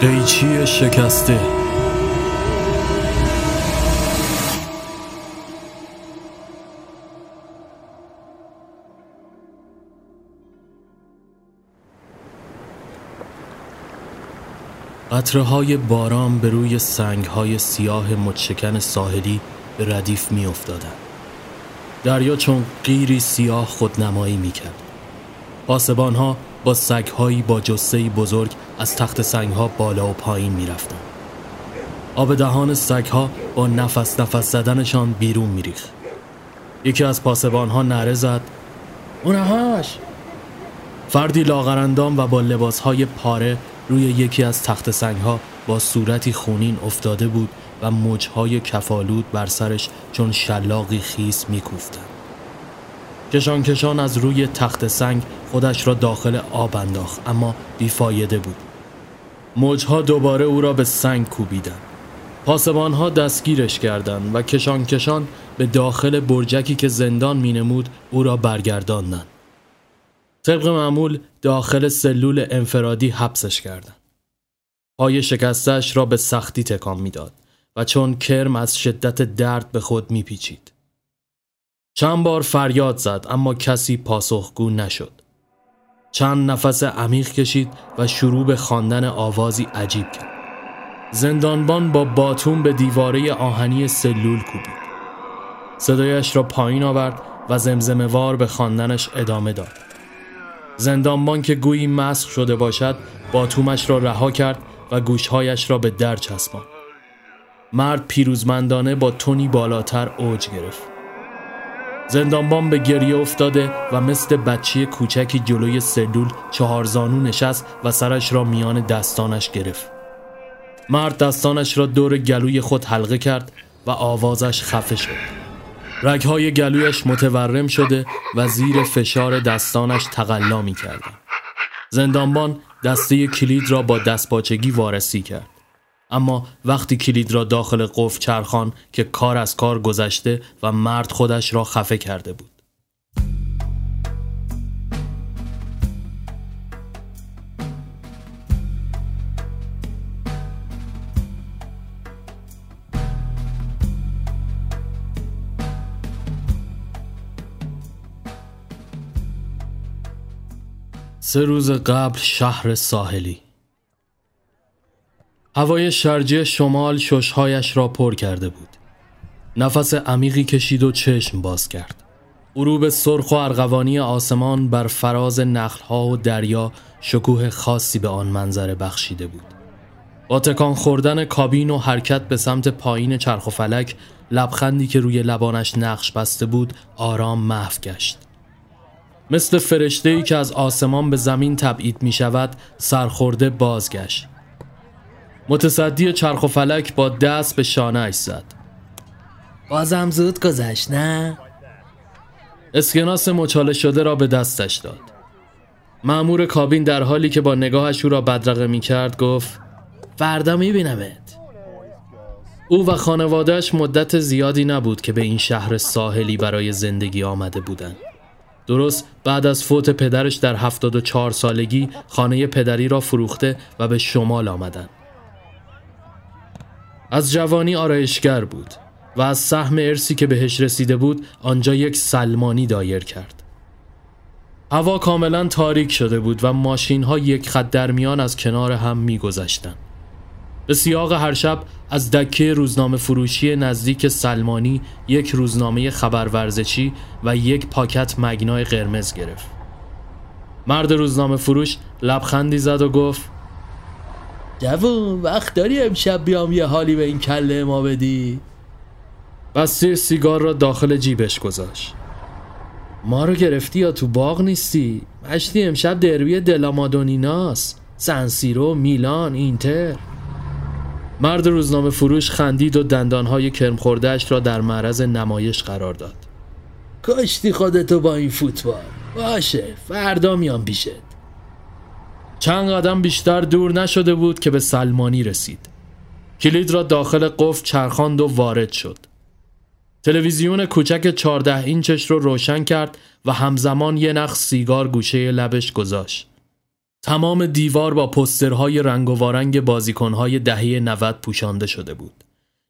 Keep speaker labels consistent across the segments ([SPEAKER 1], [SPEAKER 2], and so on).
[SPEAKER 1] قیچی شکسته قطره های باران به روی سنگ های سیاه مچشکن ساحلی به ردیف می افتادن. دریا چون قیری سیاه خودنمایی می کرد. پاسبان ها با سگ هایی با جسه بزرگ از تخت سنگ ها بالا و پایین می رفتن. آب دهان سگ ها با نفس نفس زدنشان بیرون می ریخ. یکی از پاسبان ها نره زد اونهاش فردی لاغرندام و با لباس های پاره روی یکی از تخت سنگ ها با صورتی خونین افتاده بود و موجهای کفالود بر سرش چون شلاقی خیس میکوفتند. کشان کشان از روی تخت سنگ خودش را داخل آب انداخت اما بیفایده بود. موجها دوباره او را به سنگ کوبیدند. پاسبان ها دستگیرش کردند و کشان کشان به داخل برجکی که زندان مینمود او را برگرداندند. طبق معمول داخل سلول انفرادی حبسش کردند. پای شکستش را به سختی تکان می‌داد و چون کرم از شدت درد به خود میپیچید. چند بار فریاد زد اما کسی پاسخگو نشد. چند نفس عمیق کشید و شروع به خواندن آوازی عجیب کرد. زندانبان با باتون به دیواره آهنی سلول کوبید. صدایش را پایین آورد و زمزمه وار به خواندنش ادامه داد. زندانبان که گویی مسخ شده باشد باتومش را رها کرد و گوشهایش را به در چسبان مرد پیروزمندانه با تونی بالاتر اوج گرفت زندانبان به گریه افتاده و مثل بچه کوچکی جلوی سلول چهارزانو نشست و سرش را میان دستانش گرفت مرد دستانش را دور گلوی خود حلقه کرد و آوازش خفه شد رگهای گلویش متورم شده و زیر فشار دستانش تقلا می کردن. زندانبان دسته کلید را با دستباچگی وارسی کرد. اما وقتی کلید را داخل قفل چرخان که کار از کار گذشته و مرد خودش را خفه کرده بود. سه روز قبل شهر ساحلی هوای شرجی شمال ششهایش را پر کرده بود. نفس عمیقی کشید و چشم باز کرد. غروب سرخ و ارغوانی آسمان بر فراز نخلها و دریا شکوه خاصی به آن منظره بخشیده بود. با تکان خوردن کابین و حرکت به سمت پایین چرخ و فلک لبخندی که روی لبانش نقش بسته بود آرام محو گشت. مثل فرشته ای که از آسمان به زمین تبعید می شود سرخورده بازگشت. متصدی چرخ و فلک با دست به شانه زد
[SPEAKER 2] بازم زود گذشت نه؟
[SPEAKER 1] اسکناس مچاله شده را به دستش داد معمور کابین در حالی که با نگاهش او را بدرقه می کرد گفت
[SPEAKER 2] فردا می بینمت
[SPEAKER 1] او و خانوادهش مدت زیادی نبود که به این شهر ساحلی برای زندگی آمده بودند درست بعد از فوت پدرش در 74 سالگی خانه پدری را فروخته و به شمال آمدن. از جوانی آرایشگر بود و از سهم ارسی که بهش رسیده بود آنجا یک سلمانی دایر کرد. هوا کاملا تاریک شده بود و ماشین ها یک خط درمیان از کنار هم می گذشتن. به سیاق هر شب از دکه روزنامه فروشی نزدیک سلمانی یک روزنامه خبر ورزشی و یک پاکت مگنای قرمز گرفت. مرد روزنامه فروش لبخندی زد و گفت
[SPEAKER 2] جوون وقت داری امشب بیام یه حالی به این کله ما بدی؟
[SPEAKER 1] بسته سیگار را داخل جیبش گذاشت. ما رو گرفتی یا تو باغ نیستی؟ مشتی امشب دروی دلامادونیناس سنسیرو میلان اینتر مرد روزنامه فروش خندید و دندانهای کرم خوردهش را در معرض نمایش قرار داد
[SPEAKER 2] کاشتی خودتو با این فوتبال باشه فردا میام بیشت
[SPEAKER 1] چند قدم بیشتر دور نشده بود که به سلمانی رسید کلید را داخل قفل چرخاند و وارد شد تلویزیون کوچک 14 اینچش رو روشن کرد و همزمان یه نخ سیگار گوشه لبش گذاشت تمام دیوار با پسترهای رنگ و وارنگ بازیکنهای دهه 90 پوشانده شده بود.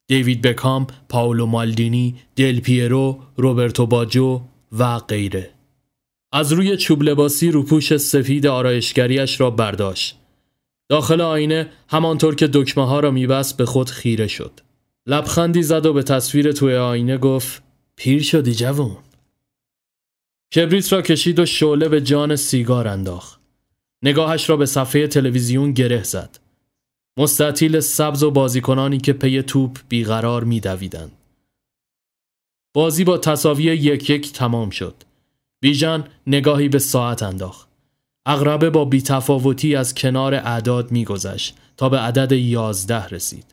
[SPEAKER 1] دیوید بکام، پاولو مالدینی، دل پیرو، روبرتو باجو و غیره. از روی چوب لباسی روپوش سفید آرایشگریش را برداشت. داخل آینه همانطور که دکمه ها را میبست به خود خیره شد. لبخندی زد و به تصویر توی آینه گفت پیر شدی جوون. کبریت را کشید و شعله به جان سیگار انداخت. نگاهش را به صفحه تلویزیون گره زد. مستطیل سبز و بازیکنانی که پی توپ بیقرار میدویدند. بازی با تصاوی یک یک تمام شد. بیژن نگاهی به ساعت انداخت. اغربه با بیتفاوتی از کنار اعداد میگذشت تا به عدد یازده رسید.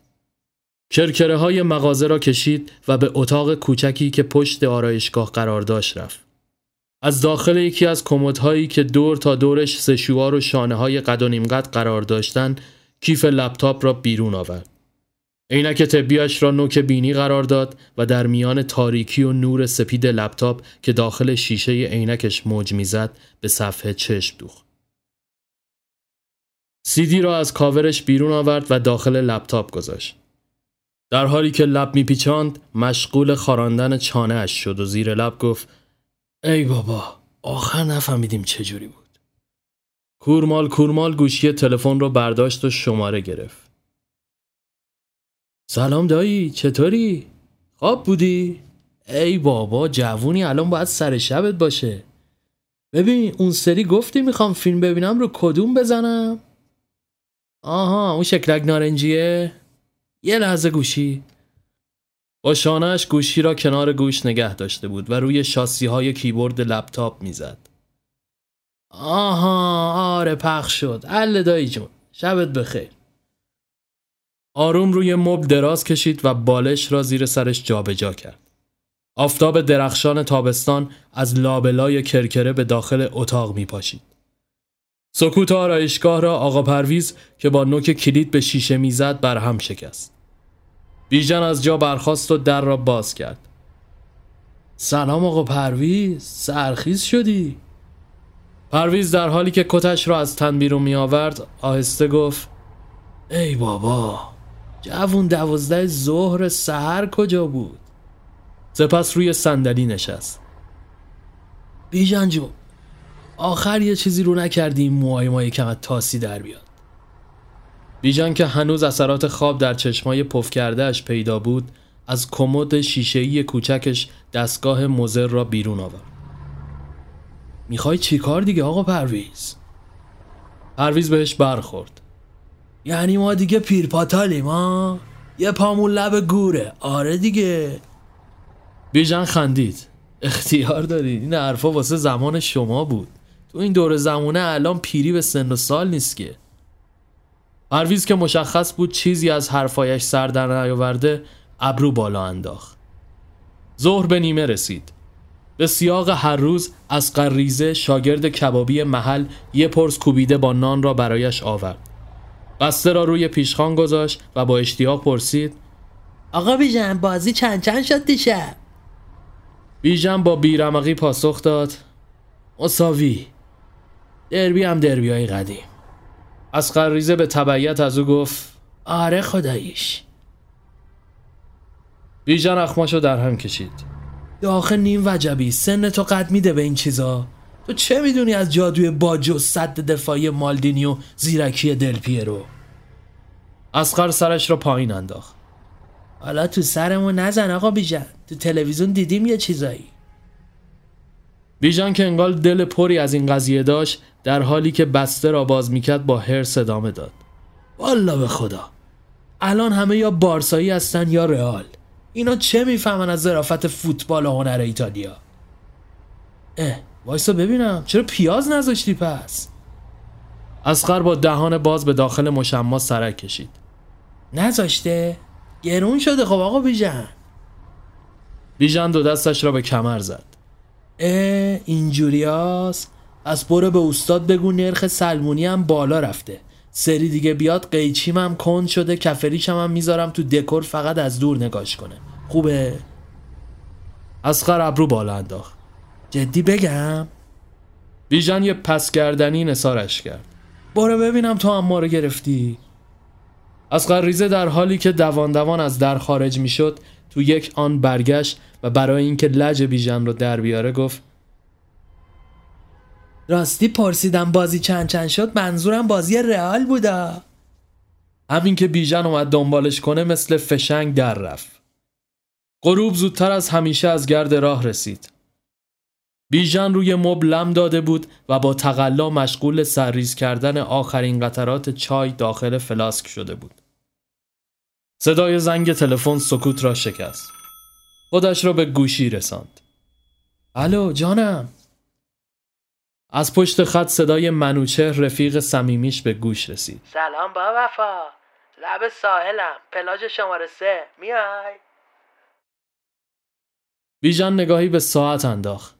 [SPEAKER 1] کرکره های مغازه را کشید و به اتاق کوچکی که پشت آرایشگاه قرار داشت رفت. از داخل یکی از کمدهایی که دور تا دورش سشوار و شانه های قد و نیمقد قرار داشتند کیف لپتاپ را بیرون آورد. عینک طبیاش را نوک بینی قرار داد و در میان تاریکی و نور سپید لپتاپ که داخل شیشه عینکش موج می‌زد به صفحه چشم دوخت. سیدی را از کاورش بیرون آورد و داخل لپتاپ گذاشت. در حالی که لب میپیچاند مشغول خاراندن چانه اش شد و زیر لب گفت ای بابا آخر نفهمیدیم چجوری بود. کورمال کورمال گوشی تلفن رو برداشت و شماره گرفت. سلام دایی چطوری؟ خواب بودی؟ ای بابا جوونی الان باید سر شبت باشه ببین اون سری گفتی می‌خوام فیلم ببینم رو کدوم بزنم؟ آها اون شکلک نارنجیه؟ یه لحظه گوشی با شانهش گوشی را کنار گوش نگه داشته بود و روی شاسی های کیبورد لپتاپ می‌زد. آها آره پخش شد ایول دایی جون شبت بخیر آروم روی مبل دراز کشید و بالش را زیر سرش جابجا جا کرد آفتاب درخشان تابستان از لابلای کرکره به داخل اتاق می پاشید. سکوت آرایشگاه را آقا پرویز که با نوک کلید به شیشه می‌زد برهم شکست. بیژن از جا برخاست و در را باز کرد. سلام آقا پرویز سرخیز شدی؟ پرویز در حالی که کتش را از تن بیرون می آورد آهسته گفت ای بابا جوون دوازده ظهر سهر کجا بود؟ سپس روی صندلی نشست. بیژن جون آخر یه چیزی رو نکردیم موهای ما یکم تاسی در بیاد. بیژن که هنوز اثرات خواب در چشمای پف کردهش پیدا بود از کمد شیشه‌ای کوچکش دستگاه مزر را بیرون آورد. می‌خوای چیکار دیگه آقا پرویز؟ پرویز بهش برخورد. یعنی ما دیگه پیرپاتالیم ها یه پامون لب گوره. آره دیگه. بیژن خندید. اختیار دارید این حرفا واسه زمان شما بود. تو این دور زمونه الان پیری به سن و سال نیست که. پرویز که مشخص بود چیزی از حرفایش سر در نیاورده ابرو بالا انداخت. ظهر به نیمه رسید. به سیاق هر روز از قریزه شاگرد کبابی محل یه پرس کوبیده با نان را برایش آورد. بسته را روی پیشخان گذاشت و با اشتیاق پرسید آقا بیژن بازی چند چند شد دیشب؟ بیژن با بیرمقی پاسخ داد مساوی. دربی هم دربی های قدیم. از قریزه به تبعیت از او گفت آره خداییش. بیژن اخماشو در هم کشید. آخه نیم وجبی سن تو قد میده به این چیزا. تو چه می‌دونی از جادوی باجو صد دفاعی مالدینی و زیرکی دل پیرو؟ اسقر سرش را پایین انداخت. حالا تو سرمون نزن آقا بیژن. تو تلویزیون دیدیم یه چیزایی. بیژن که انگال دل پری از این قضیه داشت در حالی که بسته را باز می‌کرد با هرس ادامه داد. والا به خدا. الان همه یا بارسایی هستن یا رئال. اینا چه می‌فهمن از ظرافت فوتبال و هنر ایتالیا؟ اه. وایسا ببینم چرا پیاز نذاشتی پس؟ اسقر با دهان باز به داخل مشما سرک کشید. نذاشته؟ گرون شده خب آقا بیژن. بیژن دو دستش را به کمر زد. اه اینجوریاس از برو به استاد بگو نرخ سلمونی هم بالا رفته. سری دیگه بیاد قیچیم هم کند شده کفریشم هم می‌ذارم تو دکور فقط از دور نگاش کنه. خوبه؟ اسخر ابرو بالا انداخت. جدی بگم؟ بیژن یه پس گردنی نسارش کرد.
[SPEAKER 2] برو ببینم تو هم ما رو گرفتی.
[SPEAKER 1] از ریزه در حالی که دوان دوان از در خارج می‌شد تو یک آن برگشت و برای اینکه لج بیژن رو در بیاره گفت
[SPEAKER 2] راستی پرسیدم بازی چند چند شد؟ منظورم بازی رئال بودا
[SPEAKER 1] همین که بیژن اومد دنبالش کنه مثل فشنگ در رفت. غروب زودتر از همیشه از گرد راه رسید. بیژن روی مب لم داده بود و با تقلا مشغول سرریز کردن آخرین قطرات چای داخل فلاسک شده بود. صدای زنگ تلفن سکوت را شکست. خودش را به گوشی رساند.
[SPEAKER 2] الو جانم.
[SPEAKER 1] از پشت خط صدای منوچه رفیق صمیمیش به گوش رسید.
[SPEAKER 2] سلام با وفا. لب ساحلم. پلاژ شماره سه. میای؟
[SPEAKER 1] بیژن نگاهی به ساعت انداخت.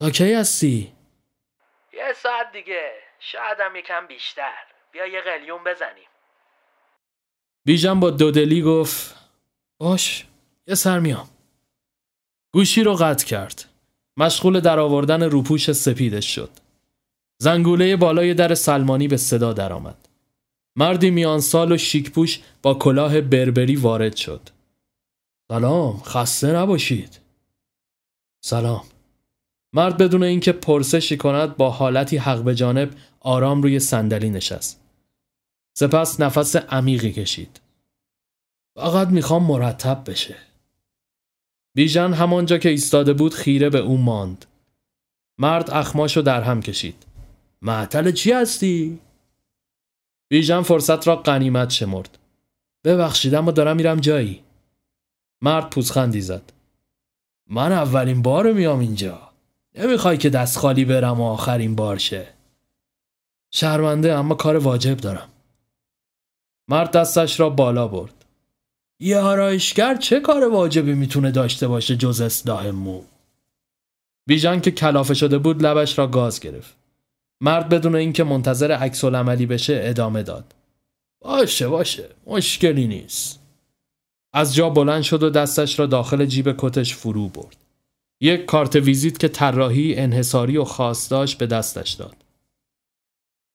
[SPEAKER 1] تا کی هستی؟
[SPEAKER 2] یه ساعت دیگه. شایدم یکم بیشتر. بیا یه قلیون بزنیم.
[SPEAKER 1] بیژن با دودلی گفت باش یه سر میام. گوشی رو قطع کرد. مشغول در آوردن روپوش سپیدش شد. زنگوله بالای در سلمانی به صدا درآمد. مردی میان سال و شیکپوش با کلاه بربری وارد شد. سلام خسته نباشید. سلام. مرد بدون اینکه پرسشی کند با حالتی حق به جانب آرام روی صندلی نشست. سپس نفس عمیقی کشید. فقط می‌خوام مرتب بشه. بیژن همانجا که ایستاده بود خیره به او ماند. مرد اخماشو در هم کشید. معطل چی هستی؟ بیژن فرصت را قنیمت شمرد. ببخشید و دارم میرم جایی. مرد پوزخندی زد. من اولین بار میام اینجا. نمی‌خوای که دست خالی برم و آخرین بار شه. شرمنده اما کار واجب دارم. مرد دستش را بالا برد. یه آرایشگر چه کار واجبی می‌تونه داشته باشه جز اصلاح مو؟ بیژن که کلافه شده بود لبش را گاز گرفت. مرد بدون اینکه منتظر عکس عملی بشه ادامه داد. باشه باشه مشکلی نیست. از جا بلند شد و دستش را داخل جیب کتش فرو برد. یک کارت ویزیت که طراحی انحصاری و خاص داشت به دستش داد.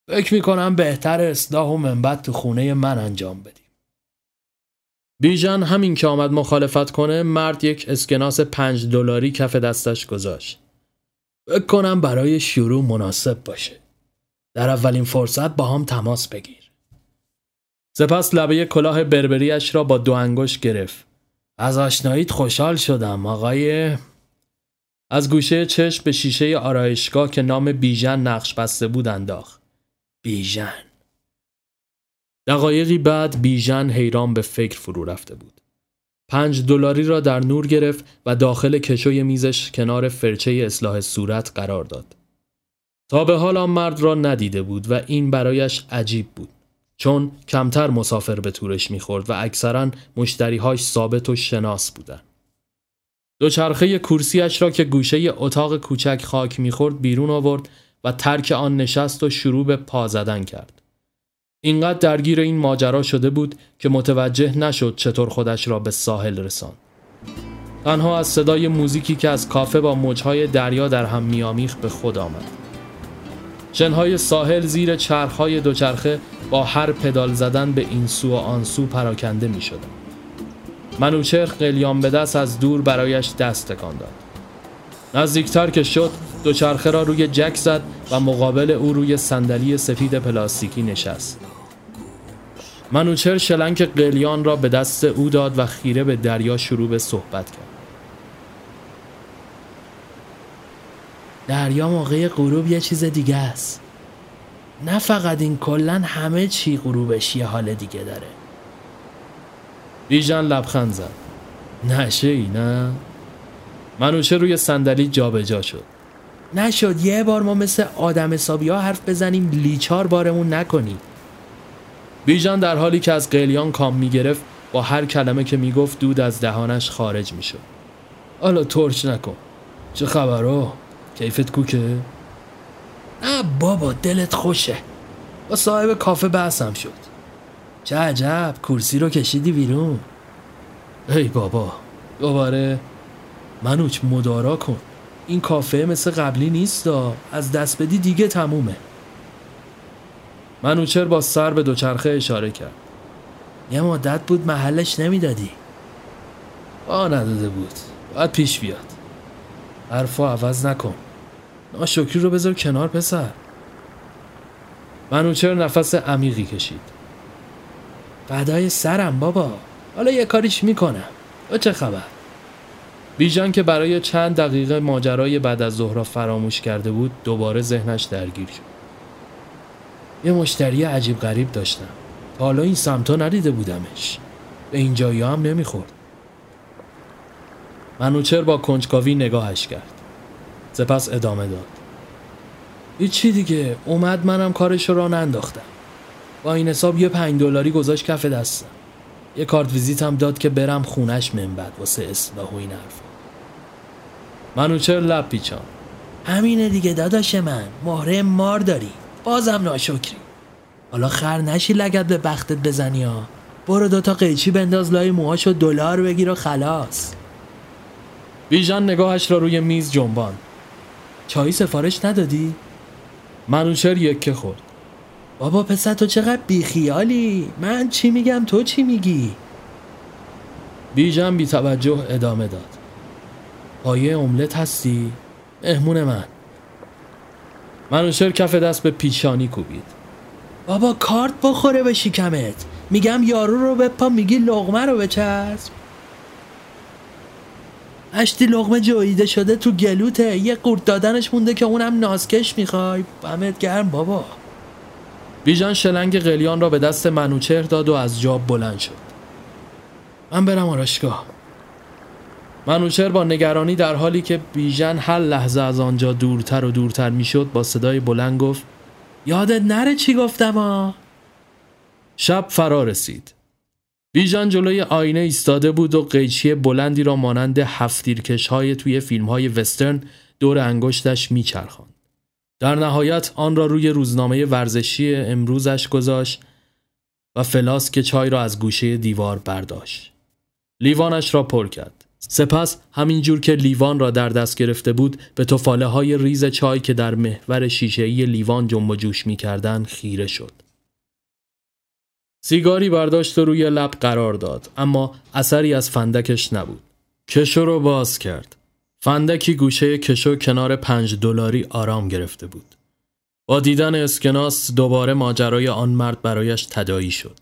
[SPEAKER 1] فکر می‌کنم بهتر اصلاح و منبت تو خونه من انجام بدیم. بیژن همین که آمد مخالفت کنه مرد یک اسکناس پنج دلاری کف دستش گذاشت. فکر کنم برای شروع مناسب باشه. در اولین فرصت با هم تماس بگیر. سپس لبه کلاه بربریش را با دو انگشت گرفت. از آشناییت خوشحال شدم آقای از گوشه چشم به شیشه آرایشگاه که نام بیژن نقش بسته بود انداخت. بیژن دقایقی بعد بیژن حیران به فکر فرو رفته بود. پنج دلاری را در نور گرفت و داخل کشوی میزش کنار فرچه اصلاح صورت قرار داد. تا به حال آن مرد را ندیده بود و این برایش عجیب بود. چون کمتر مسافر به تورش می‌خورد و اکثرا مشتریهاش ثابت و شناس بودند. دوچرخه کرسیش را که گوشه اتاق کوچک خاک می‌خورد بیرون آورد و ترک آن نشست و شروع به پا زدن کرد. اینقدر درگیر این ماجرا شده بود که متوجه نشد چطور خودش را به ساحل رساند. تنها از صدای موزیکی که از کافه با موجهای دریا در هم میامیخت به خود آمد. شنهای ساحل زیر چرخهای دوچرخه با هر پدال زدن به این سو و آن سو پراکنده می شدن. منوچهر قلیان به دست از دور برایش دست تکان داد. نزدیکتر که شد دوچرخه را روی جک زد و مقابل او روی صندلی سفید پلاستیکی نشست. منوچهر شلنک قلیان را به دست او داد و خیره به دریا شروع به صحبت کرد.
[SPEAKER 2] دریا موقع غروب یه چیز دیگه است. نه فقط این کلا همه چی غروبش یه حال دیگه داره.
[SPEAKER 1] بیژن لبخند زد. نشه ای نه؟ منوچه روی صندلی جابجا شد.
[SPEAKER 2] نشد یه بار ما مثل آدم حسابی حرف بزنیم لیچار بارمون نکنی.
[SPEAKER 1] بیژن در حالی که از قلیان کام می‌گرفت با هر کلمه که می‌گفت دود از دهانش خارج می‌شد. حالا ترچ نکن. چه خبرو کیفت کوکه؟
[SPEAKER 2] نه بابا دلت خوشه. با صاحب کافه بحثم شد. چه عجب کرسی رو کشیدی بیرون.
[SPEAKER 1] ای بابا دوباره منوچ مدارا کن. این کافه مثل قبلی نیست دا. از دست بدی دیگه تمومه. منوچر با سر به دوچرخه اشاره کرد.
[SPEAKER 2] یه مدت بود محلش نمی‌دادی.
[SPEAKER 1] آ نداده بود. باید پیش بیاد. حرفا عوض نکن. ناشکری رو بذار کنار پسر. منوچر نفس عمیقی کشید.
[SPEAKER 2] فدای سرم بابا. حالا یه کاریش می‌کنم. تو چه خبر؟
[SPEAKER 1] بیژن که برای چند دقیقه ماجرای بعد از ظهر فراموش کرده بود دوباره ذهنش درگیر شد.
[SPEAKER 2] یه مشتری عجیب غریب داشتم. حالا این سمتا ندیده بودمش. به این جایی هم نمی‌خورد.
[SPEAKER 1] منوچر با کنجکاوی نگاهش کرد. سپس ادامه داد.
[SPEAKER 2] هیچی دیگه. اومد منم کارش را ننداختم. با این حساب یه پنج دلاری گذاشت کف دستم یه کارت ویزیت هم داد که برم خونش منبد واسه اصلاح و این حرفا.
[SPEAKER 1] منوچر لب پیچان؟
[SPEAKER 2] همینه دیگه داداش من. مهره مار داری. بازم ناشکری. حالا خر نشی لگت به بختت بزنی ها. برو دوتا قیچی بنداز لای موهاشو دلار بگیر و خلاص.
[SPEAKER 1] بیژن نگاهش را روی میز جنبان
[SPEAKER 2] چای سفارش ندادی؟
[SPEAKER 1] منوچر یکه خورد.
[SPEAKER 2] بابا پسر تو چقدر بیخیالی؟ من چی میگم تو چی میگی؟
[SPEAKER 1] بیژن بی توجه ادامه داد.
[SPEAKER 2] پایه املت هستی؟ مهمون من.
[SPEAKER 1] منوچر کف دست به پیشانی کوبید.
[SPEAKER 2] بابا کارت بخوره به شکمت. میگم یارو رو بپا میگی لغمه رو بچسب اشتی لغمه جویده شده تو گلوته. یه قورت دادنش مونده که اونم نازکش می‌خوای. بمت گرم بابا.
[SPEAKER 1] بیژن شلنگ قلیان را به دست منوچهر داد و از جاب بلند شد من برم آراشگاه منوچهر با نگرانی در حالی که بیژن هر لحظه از آنجا دورتر و دورتر می‌شد با صدای بلند گفت
[SPEAKER 2] یادت نره چی گفتم آ؟
[SPEAKER 1] شب فرا رسید بیژن جلوی آینه ایستاده بود و قیچی بلندی را مانند هفتیرکش های توی فیلم های وسترن دور انگشتش میچرخاند. در نهایت آن را روی روزنامه ورزشی امروزش گذاشت و فلاسک چای را از گوشه دیوار برداشت. لیوانش را پر کرد. سپس همینجور که لیوان را در دست گرفته بود به توفاله های ریز چای که در محور شیشه‌ای لیوان جنب و جوش می‌کردند خیره شد. سیگاری برداشت و روی لب قرار داد اما اثری از فندکش نبود. کشو رو باز کرد. فندکی گوشه کشو کنار پنج دلاری آرام گرفته بود. با دیدن اسکناس دوباره ماجرای آن مرد برایش تدایی شد.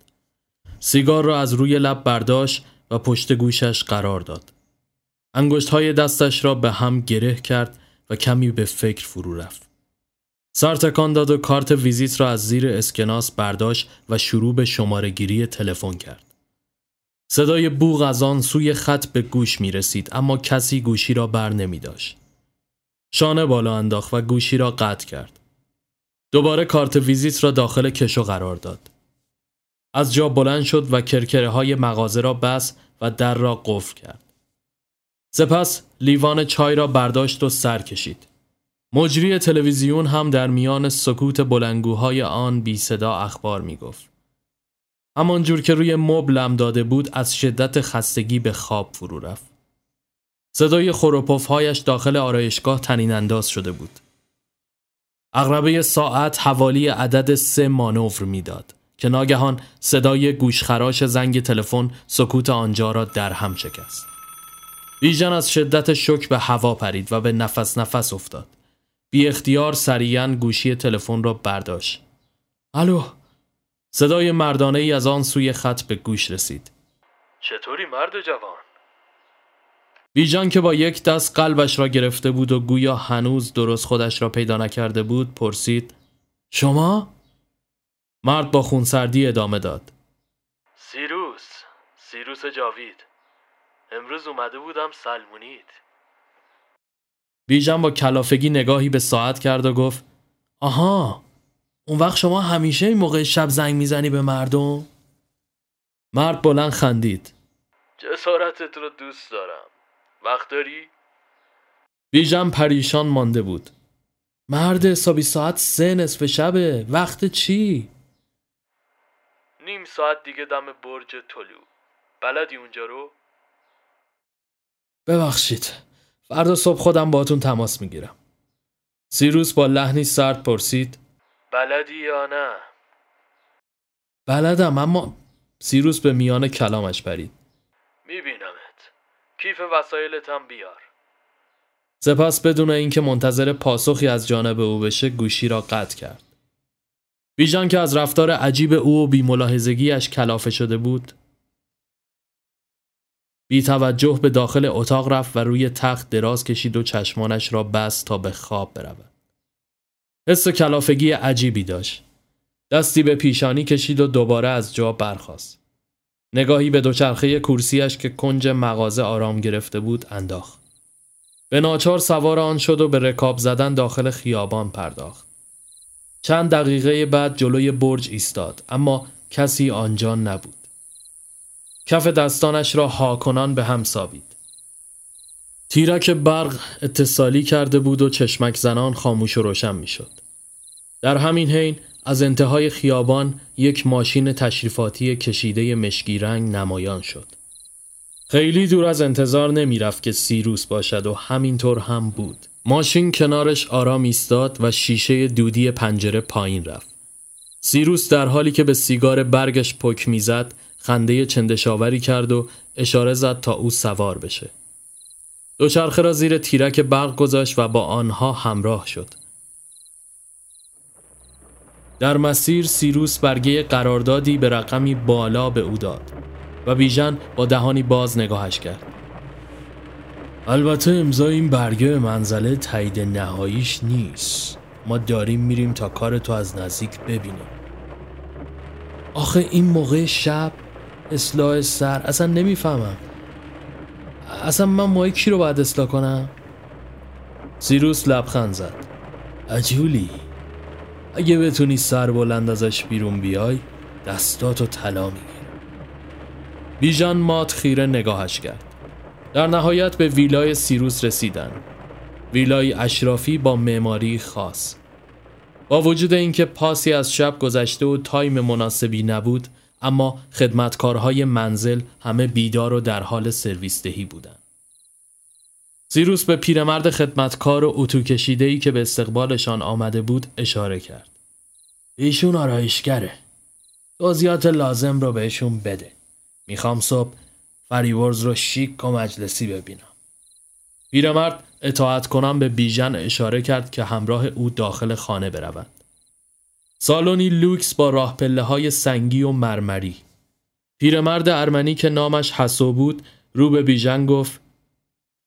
[SPEAKER 1] سیگار را از روی لب برداشت و پشت گوشش قرار داد. انگشت های دستش را به هم گره کرد و کمی به فکر فرو رفت. سر تکان داد و کارت ویزیت را از زیر اسکناس برداشت و شروع به شماره گیری تلفن کرد. صدای بوغ از آن سوی خط به گوش می رسید اما کسی گوشی را بر نمی داشت. شانه بالا انداخت و گوشی را قطع کرد. دوباره کارت ویزیت را داخل کشو قرار داد. از جا بلند شد و کرکره های مغازه را بس و در را قفل کرد. سپس لیوان چای را برداشت و سر کشید. مجری تلویزیون هم در میان سکوت بلنگوهای آن بی صدا اخبار می گفت. همانجور که روی مبلم داده بود از شدت خستگی به خواب فرو رفت. صدای هایش داخل آرایشگاه تنین انداز شده بود. اغربه ساعت حوالی عدد سه مانور می‌داد که ناگهان صدای گوشخراش زنگ تلفن سکوت آنجا را در هم شکست. بیژن از شدت شک به هوا پرید و به نفس نفس افتاد. بی اختیار سریعا گوشی تلفن را برداشت. الو صدای مردانه ای از آن سوی خط به گوش رسید.
[SPEAKER 2] چطوری مرد جوان؟
[SPEAKER 1] بیژن که با یک دست قلبش را گرفته بود و گویا هنوز درست خودش را پیدا نکرده بود پرسید شما؟ مرد با خونسردی ادامه داد
[SPEAKER 2] سیروس سیروس جاوید امروز اومده بودم سلمونیت
[SPEAKER 1] بیژن با کلافگی نگاهی به ساعت کرد و گفت آها اون وقت شما همیشه این موقع شب زنگ می‌زنی به مردم؟ مرد بلند خندید
[SPEAKER 2] جسارتت رو دوست دارم وقت داری؟
[SPEAKER 1] بیژن پریشان مانده بود مرد حسابی ساعت سه نصف شبه وقت چی؟
[SPEAKER 2] نیم ساعت دیگه دم برج طلو بلدی اونجا رو؟
[SPEAKER 1] ببخشید فردا صبح خودم باتون تماس می‌گیرم سیروس با لحنی سرد پرسید
[SPEAKER 2] بلدی یا نه؟
[SPEAKER 1] بلدم اما سیروس به میان کلامش پرید.
[SPEAKER 2] میبینمت. کیف وسایلتم بیار.
[SPEAKER 1] سپس بدون اینکه منتظر پاسخی از جانب او بشه گوشی را قطع کرد. بیژن که از رفتار عجیب او و بیملاحظگیش کلافه شده بود بی توجه به داخل اتاق رفت و روی تخت دراز کشید و چشمانش را بست تا به خواب برود. حس کلافگی عجیبی داشت. دستی به پیشانی کشید و دوباره از جا برخاست. نگاهی به دوچرخه کرسیش که کنج مغازه آرام گرفته بود انداخت. به ناچار سوار آن شد و به رکاب زدن داخل خیابان پرداخت. چند دقیقه بعد جلوی برج ایستاد اما کسی آنجا نبود. کف دستانش را هاکنان به هم سابید. تیرک برق اتصالی کرده بود و چشمک زنان خاموش و روشن می شد. در همین حین از انتهای خیابان یک ماشین تشریفاتی کشیده مشکی رنگ نمایان شد. خیلی دور از انتظار نمی رفت که سیروس باشد و همینطور هم بود. ماشین کنارش آرام ایستاد و شیشه دودی پنجره پایین رفت. سیروس در حالی که به سیگار برگش پک می‌زد خنده چندشاوری کرد و اشاره زد تا او سوار بشه. دوچرخه را زیر تیرک برق گذاشت و با آنها همراه شد. در مسیر سیروس برگه قراردادی به رقمی بالا به او داد و بیژن با دهانی باز نگاهش کرد. البته امضای این برگه منزله تایید نهاییش نیست. ما داریم میریم تا کار تو از نزدیک ببینیم. آخه این موقع شب اصلاح سر اصلا نمی‌فهمم اصلا من مای کی رو باید اصلاح کنم؟ سیروس لبخند زد. عجولی. اگه بتونی سر بلند ازش بیرون بیای دستاتو طلا می‌گیرم. بیژن مات خیره نگاهش کرد. در نهایت به ویلای سیروس رسیدن. ویلای اشرافی با معماری خاص. با وجود اینکه پاسی از شب گذشته و time مناسبی نبود اما خدمتکارهای منزل همه بیدار و در حال سرویس دهی بودند. زیروس به پیرمرد خدمتکار و اتو ای که به استقبالشان آمده بود اشاره کرد. ایشون آرایشگره. توضیحات لازم رو بهشون بده. می‌خوام صبح فریورز رو شیک و مجلسی ببینم. پیرمرد اطاعت کنم به بیژن اشاره کرد که همراه او داخل خانه برود. سالونی لوکس با راه پله های سنگی و مرمری. پیرمرد ارمنی که نامش حسو بود رو به بیژن گفت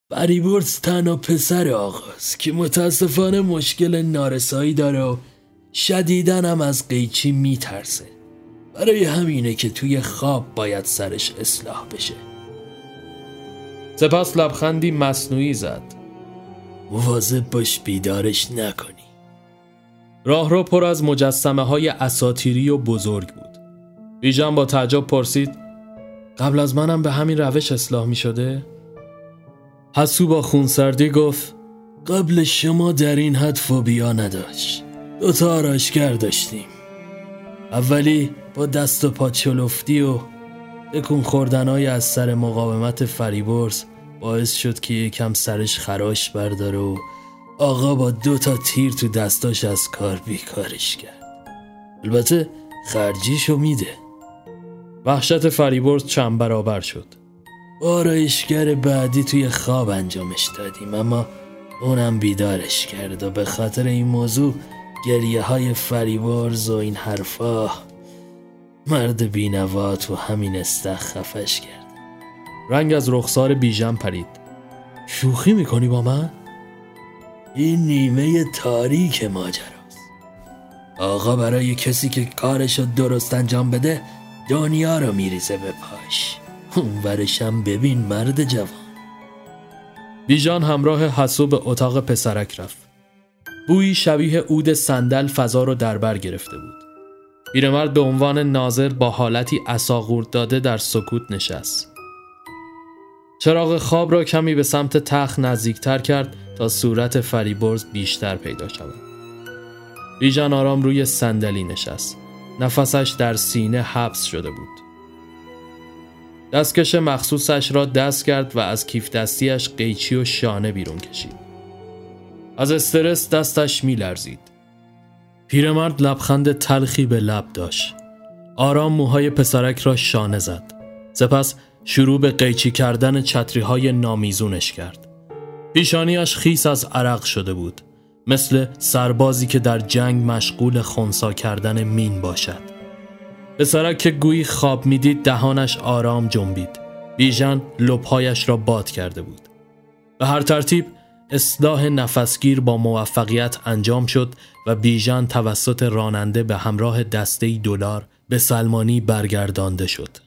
[SPEAKER 1] فریبورس تنها پسر آقاست که متاسفانه مشکل نارسایی داره و شدیدن هم از قیچی میترسه. برای همینه که توی خواب باید سرش اصلاح بشه. سپس لبخندی مصنوعی زد. مواظب باش بیدارش نکنی. راه را پر از مجسمه های اساتیری و بزرگ بود. بیژن با تعجب پرسید قبل از منم به همین روش اصلاح می شده؟ حسو با خونسردی گفت قبل شما در این حد فوبیا نداشت دوتا آراشگر داشتیم اولی با دست و پا چلفتی و تکون خوردنهای از سر مقاومت فریبرز باعث شد که یکم سرش خراش برداره و آقا با دو تا تیر تو دستاش از کار بیکارش کرد. البته خرجیشو میده. وحشت فریبرز چند برابر شد. آرایشگر بعدی توی خواب انجامش دادیم اما اونم بیدارش کرد و به خاطر این موضوع گریه های فریبرز و این حرفا مرد بینوا تو همین استخ خفش کرد. رنگ از رخسار بیژن پرید. شوخی می‌کنی با من؟ این نیمه تاریک ماجراست. آقا برای کسی که کارشو درست انجام بده دنیا رو میریزه به پاش. اون ببین مرد جوان. بیژان همراه حسو به اتاق پسرک رفت. بویی شبیه عود صندل فضا رو در بر گرفته بود. پیرمرد به عنوان ناظر با حالتی اساغورد داده در سکوت نشست. چراغ خواب را کمی به سمت تخت نزدیکتر کرد تا صورت فریبرز بیشتر پیدا شود. بیژن آرام روی صندلی نشست. نفسش در سینه حبس شده بود. دستکش مخصوصش را دست کرد و از کیف دستیش قیچی و شانه بیرون کشید. از استرس دستش می لرزید. پیرمرد لبخند تلخی به لب داشت. آرام موهای پسرک را شانه زد سپس شروع به قیچی کردن چتری های نامیزونش کرد. پیشانیش خیس از عرق شده بود مثل سربازی که در جنگ مشغول خونسا کردن مین باشد. پسرک که گویی خواب می‌دید دهانش آرام جنبید. بیژن لبهایش را باد کرده بود. به هر ترتیب اصلاح نفسگیر با موفقیت انجام شد و بیژن توسط راننده به همراه دسته دلار به سلمانی برگردانده شد.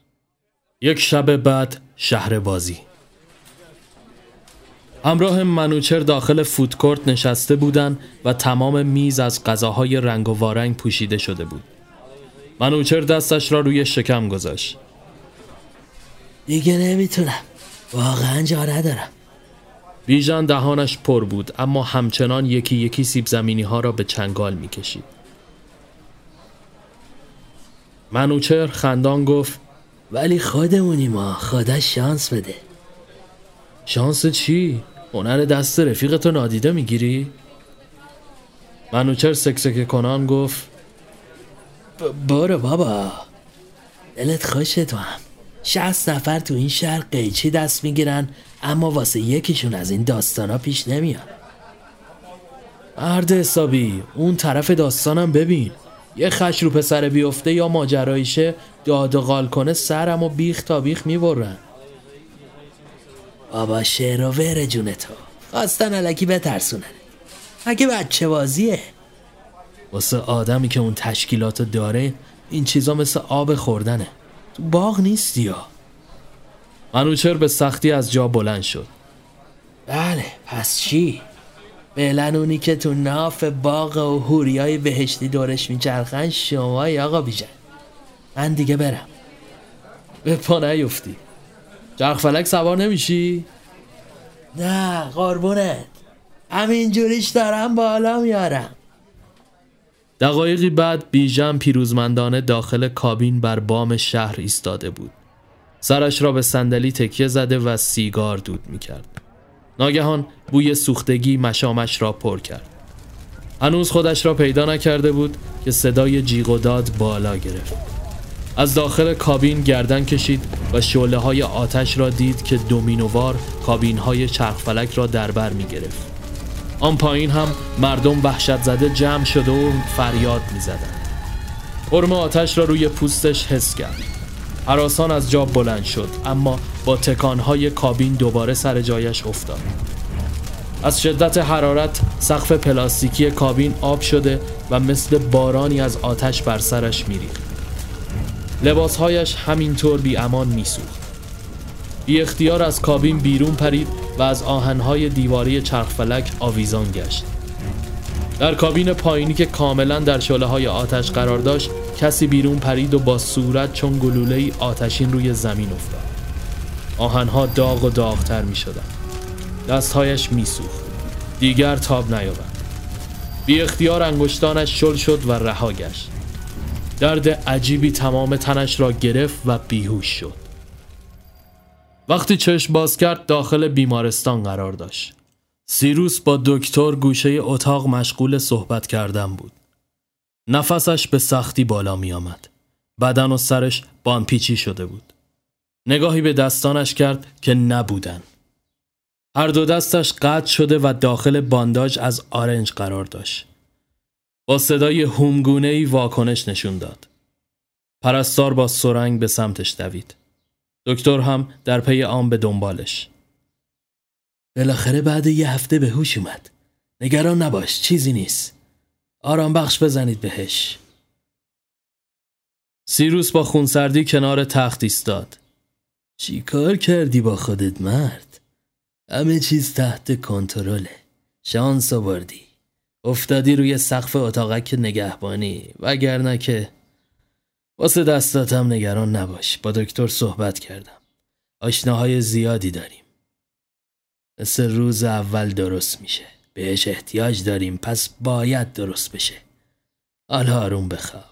[SPEAKER 1] یک شب بعد شهر بازی همراه منوچر داخل فودکورت نشسته بودند و تمام میز از غذاهای رنگ و وارنگ پوشیده شده بود. منوچر دستش را روی شکم گذاشت.
[SPEAKER 2] دیگه نمی‌تونم. واقعا جا ندارم.
[SPEAKER 1] بیژن دهانش پر بود اما همچنان یکی یکی سیب زمینی ها را به چنگال می‌کشید. منوچر خندان گفت
[SPEAKER 2] ولی خودمونی ما خدا شانس بده.
[SPEAKER 1] شانس چی؟ هنر دست رفیقتو نادیده می‌گیری؟ منوچر سکسک کنان گفت
[SPEAKER 2] برو بابا. دلت خوشه تو هم. شهست نفر تو این شهر قیچی دست می‌گیرن اما واسه یکیشون از این داستانا پیش نمیاد
[SPEAKER 1] مرد حسابی اون طرف داستانم ببین. یه خش رو پسر بیفته یا ماجرایشه داد و غال کنه سرم و بیخ تا بیخ می‌برن.
[SPEAKER 2] بابا شعر و وره جون تو. خواستن علکی بترسونن. اگه بچه بازیه.
[SPEAKER 1] واسه آدمی که اون تشکیلاتو داره این چیزا مثل آب خوردنه. تو باغ نیستی یا؟ منوچر به سختی از جا بلند شد؟
[SPEAKER 2] بله پس چی؟ فعلا اونی که تو ناف باغ و هوریای بهشتی دورش میچرخن شما آقا بیژن. من دیگه برم.
[SPEAKER 1] به پا نیفتی. جرخ فلک سوار نمیشی؟
[SPEAKER 2] نه قربونت. همین جوریش دارم بالا میارم.
[SPEAKER 1] دقایقی بعد بیژن پیروزمندانه داخل کابین بر بام شهر ایستاده بود. سرش را به صندلی تکیه زده و سیگار دود می‌کرد. ناگهان بوی سوختگی مشامش را پر کرد. هنوز خودش را پیدا نکرده بود که صدای جیغ و داد بالا گرفت. از داخل کابین گردن کشید و شعله های آتش را دید که دومینووار کابین های چرخفلک را در بر می گرفت آن پایین هم مردم وحشت زده جمع شده و فریاد می زدن. قرم آتش را روی پوستش حس کرد. حراسان از جا بلند شد اما با تکانهای کابین دوباره سر جایش افتاد. از شدت حرارت سقف پلاستیکی کابین آب شده و مثل بارانی از آتش بر سرش میریخت. لباسهایش همینطور بی امان میسوخت. بی اختیار از کابین بیرون پرید و از آهنهای دیواری چرخفلک آویزان گشت. در کابین پایینی که کاملا در شله های آتش قرار داشت کسی بیرون پرید و با صورت چون گلوله آتشین روی زمین افتاد. آهنها داغ و داغتر می شدن دستهایش می سوخت دیگر تاب نیاورد. بی اختیار انگشتانش شل شد و رها گشت. درد عجیبی تمام تنش را گرفت و بیهوش شد وقتی چشم باز کرد داخل بیمارستان قرار داشت سیروس با دکتر گوشه اتاق مشغول صحبت کردن بود نفسش به سختی بالا می آمد. بدن و سرش بانپیچی شده بود. نگاهی به دستانش کرد که نبودن. هر دو دستش قطع شده و داخل بانداج از آرنج قرار داشت. با صدای هومگونه ای واکنش نشون داد. پرستار با سرنگ به سمتش دوید. دکتر هم در پی آن به دنبالش.
[SPEAKER 2] بالاخره بعد یه هفته به هوش اومد. نگران نباش چیزی نیست. آرام بخش بزنید بهش
[SPEAKER 1] سیروس با خونسردی کنار تخت ایستاد
[SPEAKER 2] چی کار کردی با خودت مرد؟ همه چیز تحت کنترله شانس آوردی افتادی روی سقف اتاقک نگهبانی وگرنه که واسه دستاتم نگران نباش. با دکتر صحبت کردم. آشناهای زیادی داریم. مثل روز اول درست میشه. بهش احتیاج داریم. پس باید درست بشه. حالا آروم بخواب.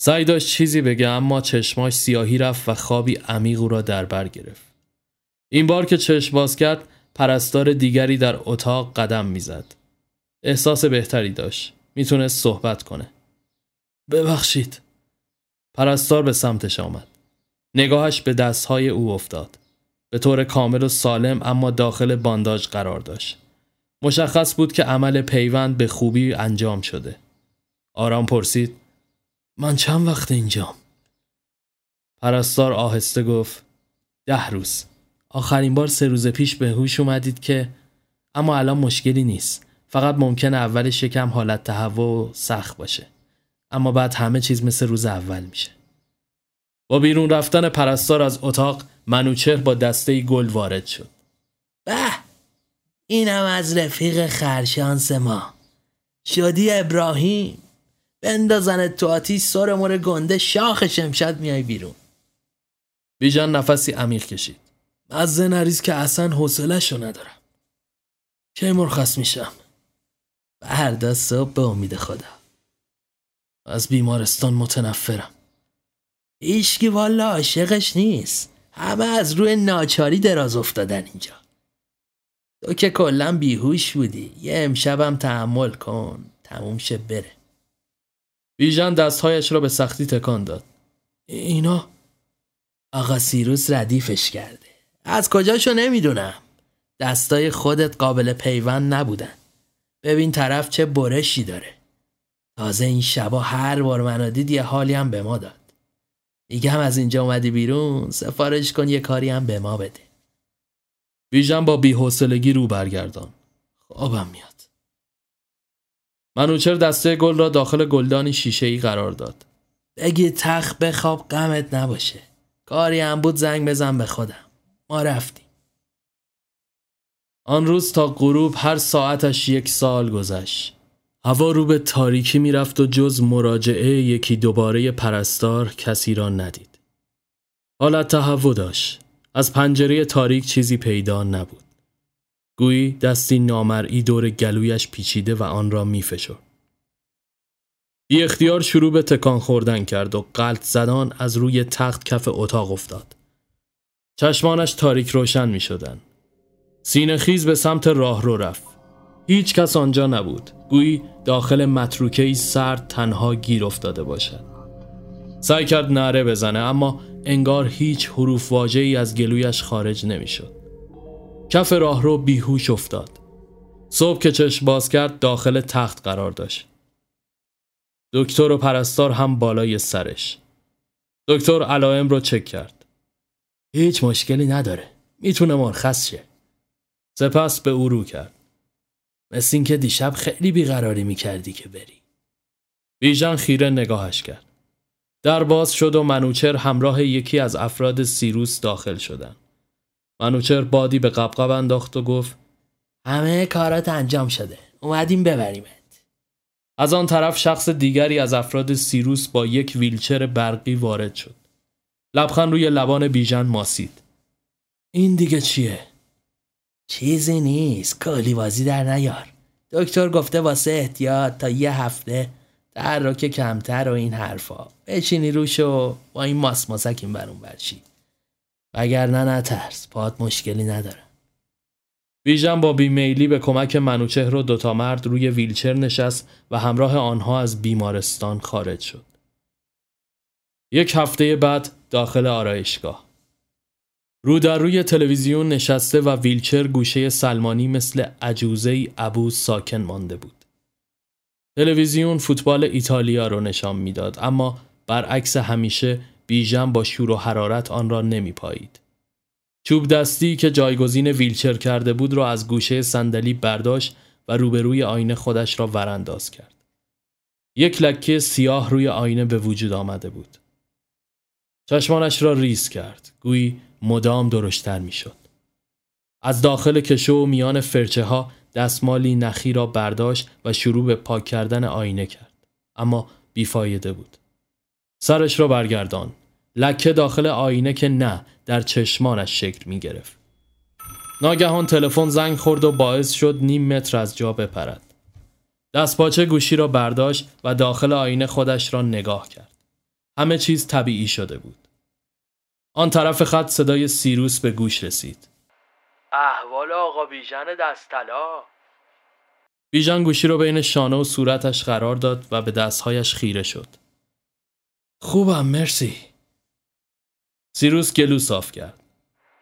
[SPEAKER 1] سعی داشت چیزی بگه اما چشماش سیاهی رفت و خوابی عمیق او را در بر گرفت. این بار که چشم باز کرد پرستار دیگری در اتاق قدم می‌زد. احساس بهتری داشت می‌تونست صحبت کنه
[SPEAKER 2] ببخشید
[SPEAKER 1] پرستار به سمتش آمد. نگاهش به دستهای او افتاد. به طور کامل و سالم اما داخل بانداج قرار داشت. مشخص بود که عمل پیوند به خوبی انجام شده. آرام پرسید من چند وقت اینجام؟ پرستار آهسته گفت ده روز. آخرین بار سه روز پیش به هوش اومدید که اما الان مشکلی نیست. فقط ممکنه اولش یکم حالت تهوع سخت باشه. اما بعد همه چیز مثل روز اول میشه. با بیرون رفتن پرستار از اتاق منوچهر با دسته گل وارد شد.
[SPEAKER 2] به اینم از رفیق خرشانس ما شدی ابراهیم بندازن تو آتیش سر مور گنده شاخ شمشد میای بیرون
[SPEAKER 1] بیجان نفسی عمیق کشید
[SPEAKER 2] مزه نریز که اصلا حوصله‌شو ندارم کی مرخص میشم فردا صبح به امید خدا.
[SPEAKER 1] از بیمارستان متنفرم.
[SPEAKER 2] ایشکی والا عاشقش نیست. همه از روی ناچاری دراز افتادن اینجا. تو که کلا بیهوش بودی. یه امشبم تحمل کن. تموم شه بره.
[SPEAKER 1] بیژن دستهایش را به سختی تکان داد.
[SPEAKER 2] اینا؟ آقا سیروس ردیفش کرده. از کجاشو نمی‌دونم. دستای خودت قابل پیوند نبودن. ببین طرف چه برشی داره. تازه این شبا هر بار منو دید یه حالی هم به ما داد. میگم از اینجا اومدی بیرون سفارش کن یه کاری هم به ما بده.
[SPEAKER 1] بیژن با بیحوصلگی رو برگردان. خوابم میاد. منوچر دسته گل را داخل گلدانی شیشه ای قرار داد.
[SPEAKER 2] بگی تخ بخواب غمت نباشه. کاری هم بود زنگ بزن به خودم. ما رفتیم.
[SPEAKER 1] آن روز تا غروب هر ساعتش یک سال گذشت. هوا رو به تاریکی می‌رفت و جز مراجعه یکی دوباره پرستار کسی را ندید. حالت تهوع داشت. از پنجره تاریک چیزی پیدا نبود. گویی دستی نامرئی دور گلویش پیچیده و آن را میفشرد. بی اختیار شروع به تکان خوردن کرد و قلط زدان از روی تخت کف اتاق افتاد. چشمانش تاریک روشن می شدن. سینه خیز به سمت راه رو رفت. هیچ کس آنجا نبود. گویی داخل متروکه سرد تنها گیر افتاده باشد. سعی کرد نره بزنه اما انگار هیچ حروف واجهی از گلویش خارج نمی‌شد. کف راه رو بیهوش افتاد. صبح که چشم باز کرد داخل تخت قرار داشت. دکتر و پرستار هم بالای سرش. دکتر علائم رو چک کرد.
[SPEAKER 2] هیچ مشکلی نداره. می‌تونه مرخص شه.
[SPEAKER 1] سپس به او رو کرد.
[SPEAKER 2] مثل اینکه دیشب خیلی بیقراری می‌کردی که بری.
[SPEAKER 1] بیژن خیره نگاهش کرد. در باز شد و منوچر همراه یکی از افراد سیروس داخل شدن. منوچر بادی به قبقب انداخت و گفت
[SPEAKER 2] همه کارات انجام شده. اومدیم ببریمت.
[SPEAKER 1] از آن طرف شخص دیگری از افراد سیروس با یک ویلچر برقی وارد شد. لبخند روی لبان بیژن ماسید.
[SPEAKER 2] این دیگه چیه؟ چیزی نیست. کالیوازی در نیار. دکتر گفته واسه احتیاط تا یه هفته تحرک کمتر و این حرفا بشینی روش و با این ماس ماسک این برون برشی وگرنه نترس پات مشکلی نداره
[SPEAKER 1] بیژن با بیمیلی به کمک منوچهر و دوتا مرد روی ویلچر نشست و همراه آنها از بیمارستان خارج شد. یک هفته بعد داخل آرایشگاه رو در روی تلویزیون نشسته و ویلچر گوشه سلمانی مثل عجوزه ای عبوز ساکن مانده بود. تلویزیون فوتبال ایتالیا رو نشان می‌داد اما برعکس همیشه بیژن با شور و حرارت آن را نمی پایید. چوب دستی که جایگزین ویلچر کرده بود را از گوشه صندلی برداشت و روبروی آینه خودش را ورانداز کرد. یک لکه سیاه روی آینه به وجود آمده بود. چشمانش را ریز کرد. گویی مدام درشتر می‌شد. از داخل کشو و میان فرچه ها دستمالی نخی را برداشت و شروع به پاک کردن آینه کرد. اما بیفایده بود. سرش را برگردان. لکه داخل آینه که نه در چشمانش شکل می گرفت. ناگهان تلفن زنگ خورد و باعث شد نیم متر از جا بپرد. دستپاچه گوشی را برداشت و داخل آینه خودش را نگاه کرد. همه چیز طبیعی شده بود. آن طرف خط صدای سیروس به گوش رسید.
[SPEAKER 2] احوال آقا بیژن دستلا
[SPEAKER 1] بیژن گوشی رو بین شانه و صورتش قرار داد و به دستهایش خیره شد.
[SPEAKER 2] خوبم مرسی.
[SPEAKER 1] سیروس گلو صاف کرد.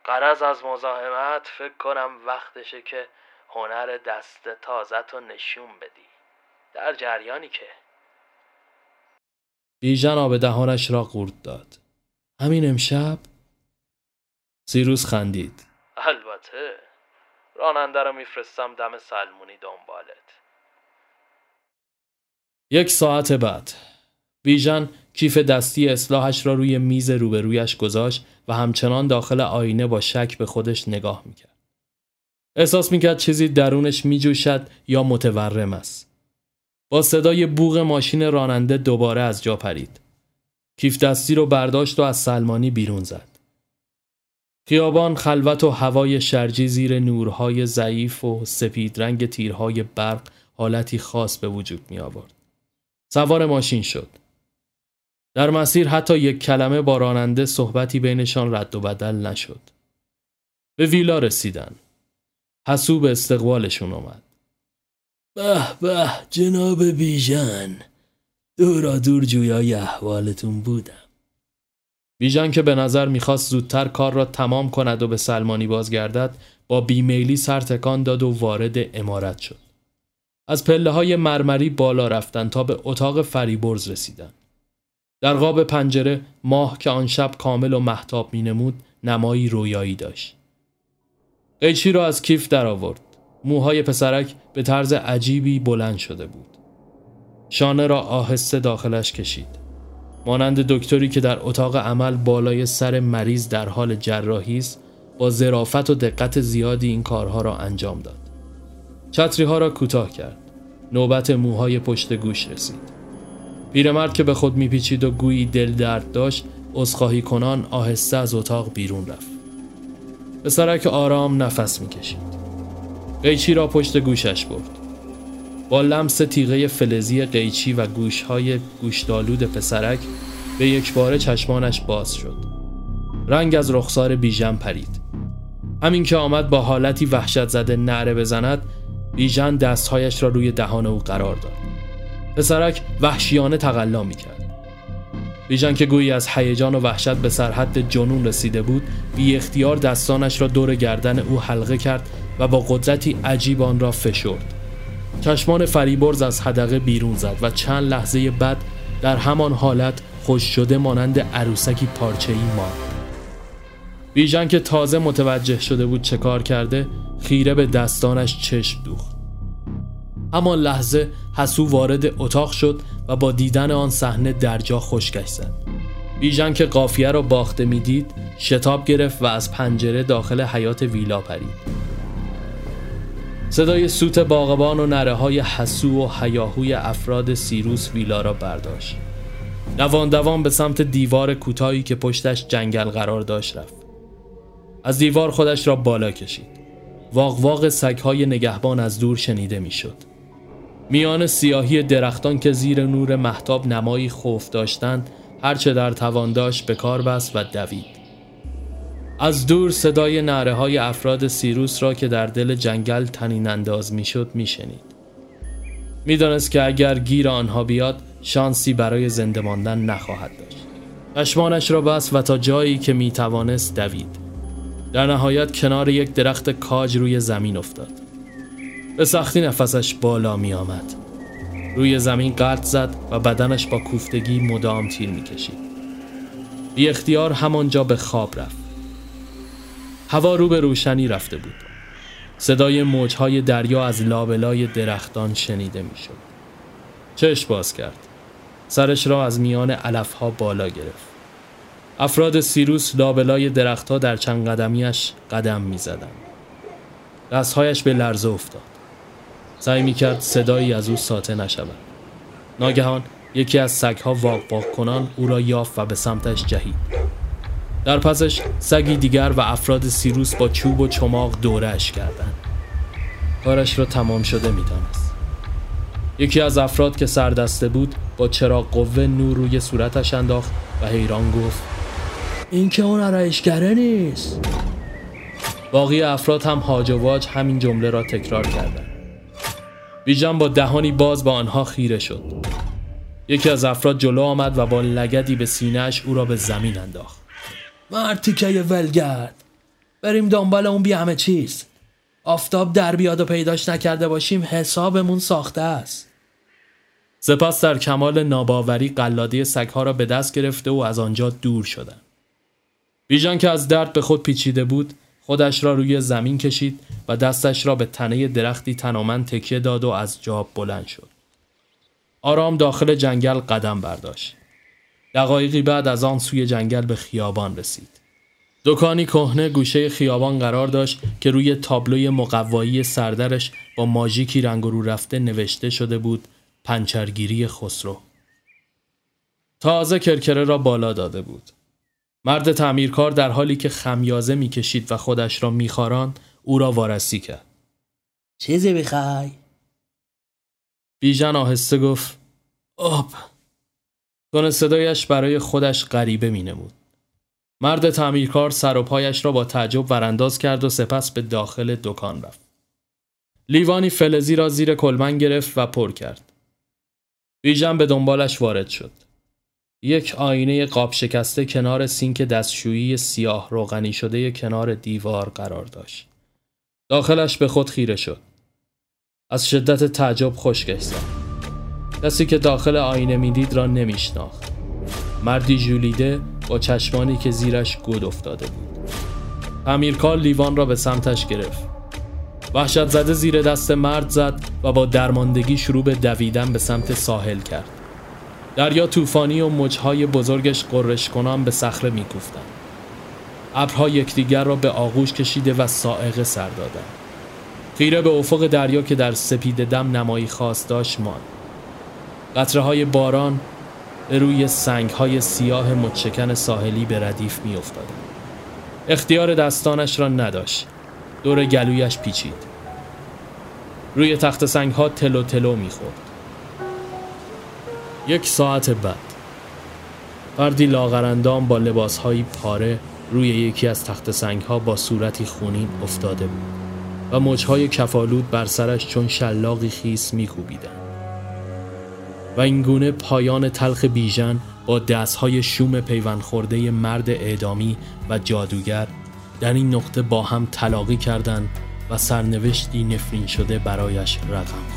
[SPEAKER 2] قرض از مزاحمت فکر کنم وقتشه که هنر دست تازه تو نشون بدی. در جریانی که.
[SPEAKER 1] بیژن آب دهانش را قورت داد. همین امشب سیروس خندید
[SPEAKER 2] البته راننده رو میفرستم دم سلمونی دنبالت
[SPEAKER 1] یک ساعت بعد بیژن کیف دستی اصلاحش را روی میز روبرویش گذاشت و همچنان داخل آینه با شک به خودش نگاه می‌کرد. احساس می‌کرد چیزی درونش میجوشد یا متورم است. با صدای بوغ ماشین راننده دوباره از جا پرید. کیف دستی رو برداشت و از سلمانی بیرون زد. خیابان خلوت و هوای شرجی زیر نورهای ضعیف و سپید رنگ تیرهای برق حالتی خاص به وجود می آورد. سوار ماشین شد. در مسیر حتی یک کلمه با راننده صحبتی بینشان رد و بدل نشد. به ویلا رسیدن. حسو به استقبالشون اومد.
[SPEAKER 2] به به جناب بیژن دورا دور جویای احوالتون بودم.
[SPEAKER 1] بیژن که به نظر می‌خواست زودتر کار را تمام کند و به سلمانی بازگردد با بیمیلی سر تکان داد و وارد امارت شد. از پله های مرمری بالا رفتن تا به اتاق فریبرز رسیدن. در قاب پنجره ماه که آن شب کامل و محتاب می نمود نمایی رویایی داشت. قیچی را از کیف در آورد. موهای پسرک به طرز عجیبی بلند شده بود. شانه را آهسته داخلش کشید. مانند دکتری که در اتاق عمل بالای سر مریض در حال جراحی است با ظرافت و دقت زیادی این کارها را انجام داد. چتری ها را کوتاه کرد. نوبت موهای پشت گوش رسید. پیرمرد که به خود میپیچید و گویی دل درد داشت عذرخواهی کنان آهسته از اتاق بیرون رفت پسرک آرام نفس می‌کشید قیچی را پشت گوشش برد با لمس تیغه فلزی قیچی و گوشهای گوشدالود پسرک به یک بار چشمانش باز شد. رنگ از رخسار بیژن پرید. همین که آمد با حالتی وحشت زده نعره بزند بیژن دستهایش را روی دهان او قرار داد. پسرک وحشیانه تقلا می‌کرد. بیژن که گویی از هیجان و وحشت به سرحد جنون رسیده بود بی اختیار دستانش را دور گردن او حلقه کرد و با قدرتی عجیب آن را فشرد. چشمان فریبرز از حدقه بیرون زد و چند لحظه بعد در همان حالت خوش شده مانند عروسکی پارچه ای ماند. بیژن که تازه متوجه شده بود چه کار کرده خیره به دستانش چشم دوخت. همان لحظه حسو وارد اتاق شد و با دیدن آن صحنه درجا خشکش زد. بیژن که قافیه را باخته می‌دید شتاب گرفت و از پنجره داخل حیات ویلا پرید. صدای سوت باغبان و نره های حسو و حیاهوی افراد سیروس ویلا را برداشت. دوان دوان به سمت دیوار کوتاهی که پشتش جنگل قرار داشت رفت. از دیوار خودش را بالا کشید. واق واق سگهای نگهبان از دور شنیده می‌شد. میان سیاهی درختان که زیر نور محتاب نمایی خوف داشتند هرچه در توان داشت به کار بست و دوید. از دور صدای نعره های افراد سیروس را که در دل جنگل تنین انداز می‌شد میشنید می‌دانست که اگر گیر آنها بیاد شانسی برای زنده ماندن نخواهد داشت پشمانش را بست و تا جایی که می‌توانست دوید در نهایت کنار یک درخت کاج روی زمین افتاد به سختی نفسش بالا می آمد. روی زمین قلط زد و بدنش با کوفتگی مدام تیر می کشید. بی اختیار همانجا به خواب رفت. هوا رو به روشنی رفته بود. صدای موجهای دریا از لابلای درختان شنیده می شد. چشم باز کرد. سرش را از میان علفها بالا گرفت. افراد سیروس لابلای درختها در چند قدمیش قدم می زدن. دستهایش به لرزه افتاد. سعی می کرد صدایی از او ساته نشود. ناگهان یکی از سگها واق واق کنان او را یافت و به سمتش جهید. در پسش سگی دیگر و افراد سیروس با چوب و چماق دورش کردند. کارش را تمام شده می‌دانست. یکی از افراد که سردسته بود با چراغ قوه نور روی صورتش انداخت و حیران گفت
[SPEAKER 2] این که اون آرایشگره نیست
[SPEAKER 1] باقی افراد هم هاج و واج همین جمله را تکرار کردند بیژن با دهانی باز با آنها خیره شد یکی از افراد جلو آمد و با لگدی به سینهش او را به زمین انداخت
[SPEAKER 2] مرتیکه ولگرد. بریم دنبال اون بی همه چیز. آفتاب در بیاد و پیداش نکرده باشیم حسابمون ساخته است.
[SPEAKER 1] سپس در کمال ناباوری قلاده سگها را به دست گرفته و از آنجا دور شدند. بیژن که از درد به خود پیچیده بود خودش را روی زمین کشید و دستش را به تنه درختی تنامن تکیه داد و از جاب بلند شد. آرام داخل جنگل قدم برداشت. دقایقی بعد از آن سوی جنگل به خیابان رسید. دکانی کهنه گوشه خیابان قرار داشت که روی تابلوی مقوایی سردرش با ماژیکی رنگ رو رفته نوشته شده بود پنچرگیری خسرو. تازه کرکره را بالا داده بود. مرد تعمیرکار در حالی که خمیازه می‌کشید و خودش را میخاراند او را وارسی کرد.
[SPEAKER 2] چیزی بخوای؟
[SPEAKER 1] بیژن آهسته گفت آب. تون صدایش برای خودش غریبه مینمود مرد تعمیرکار سر و پایش را با تعجب ورانداز کرد و سپس به داخل دکان رفت. لیوانی فلزی را زیر کلمن گرفت و پر کرد. بیژن به دنبالش وارد شد. یک آینه قاب شکسته کنار سینک دستشویی سیاه روغنی شده کنار دیوار قرار داشت. داخلش به خود خیره شد. از شدت تعجب خشکش زد. کسی که داخل آینه می‌دید را نمیشناخت. مردی جولیده با چشمانی که زیرش گود افتاده بود. امیرکار لیوان را به سمتش گرفت. وحشت زده زیر دست مرد زد و با درماندگی شروع به دویدن به سمت ساحل کرد. دریا طوفانی و موجهای بزرگش قررش کنان به صخره میکوفتند. ابرها یکدیگر را به آغوش کشیده و سائقه سر دادند. خیره به افق دریا که در سپید دم نمایی خواست داشت ماند. قطره های باران به روی سنگ های سیاه متشکن ساحلی به ردیف می افتاد. اختیار دستانش را نداشت. دور گلویش پیچید. روی تخت سنگ ها تلو تلو می خورد. یک ساعت بعد فردی لاغرندام با لباسهایی پاره روی یکی از تخت سنگ ها با صورتی خونین افتاده بود و موجهای کفالود بر سرش چون شلاقی خیس میکوبیدند. و اینگونه پایان تلخ بیژن با دستهای شوم پیوند خورده مرد اعدامی و جادوگر در این نقطه با هم تلاقی کردند و سرنوشتی نفرین شده برایش رقم.